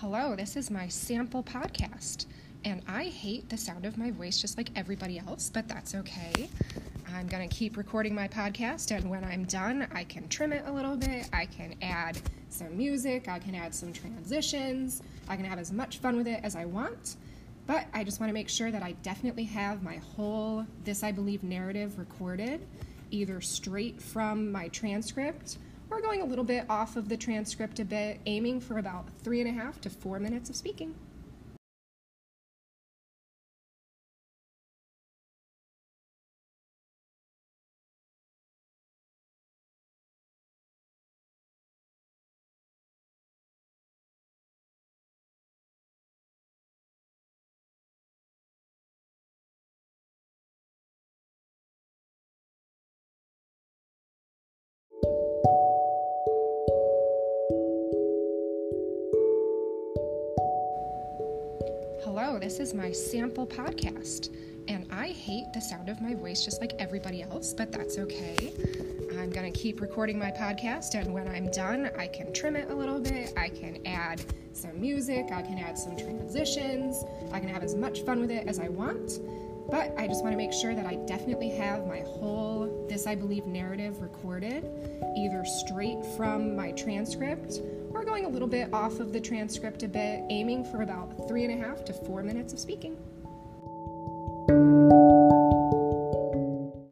Hello, this is my sample podcast, and I hate the sound of my voice just like everybody else, but that's okay. I'm going to keep recording my podcast, and when I'm done, I can trim it a little bit. I can add some music, I can add some transitions, I can have as much fun with it as I want. But I just want to make sure that I definitely have my whole This I Believe narrative recorded, either straight from my transcript or going a little bit off of the transcript a bit, aiming for about three and a half to four minutes of speaking. Hello, this is my sample podcast, and I hate the sound of my voice just like everybody else, but that's okay. I'm going to keep recording my podcast, and when I'm done, I can trim it a little bit. I can add some music, I can add some transitions, I can have as much fun with it as I want. But I just want to make sure that I definitely have my whole This I Believe narrative recorded, either straight from my transcript or going a little bit off of the transcript a bit, aiming for about three and a half to four minutes of speaking.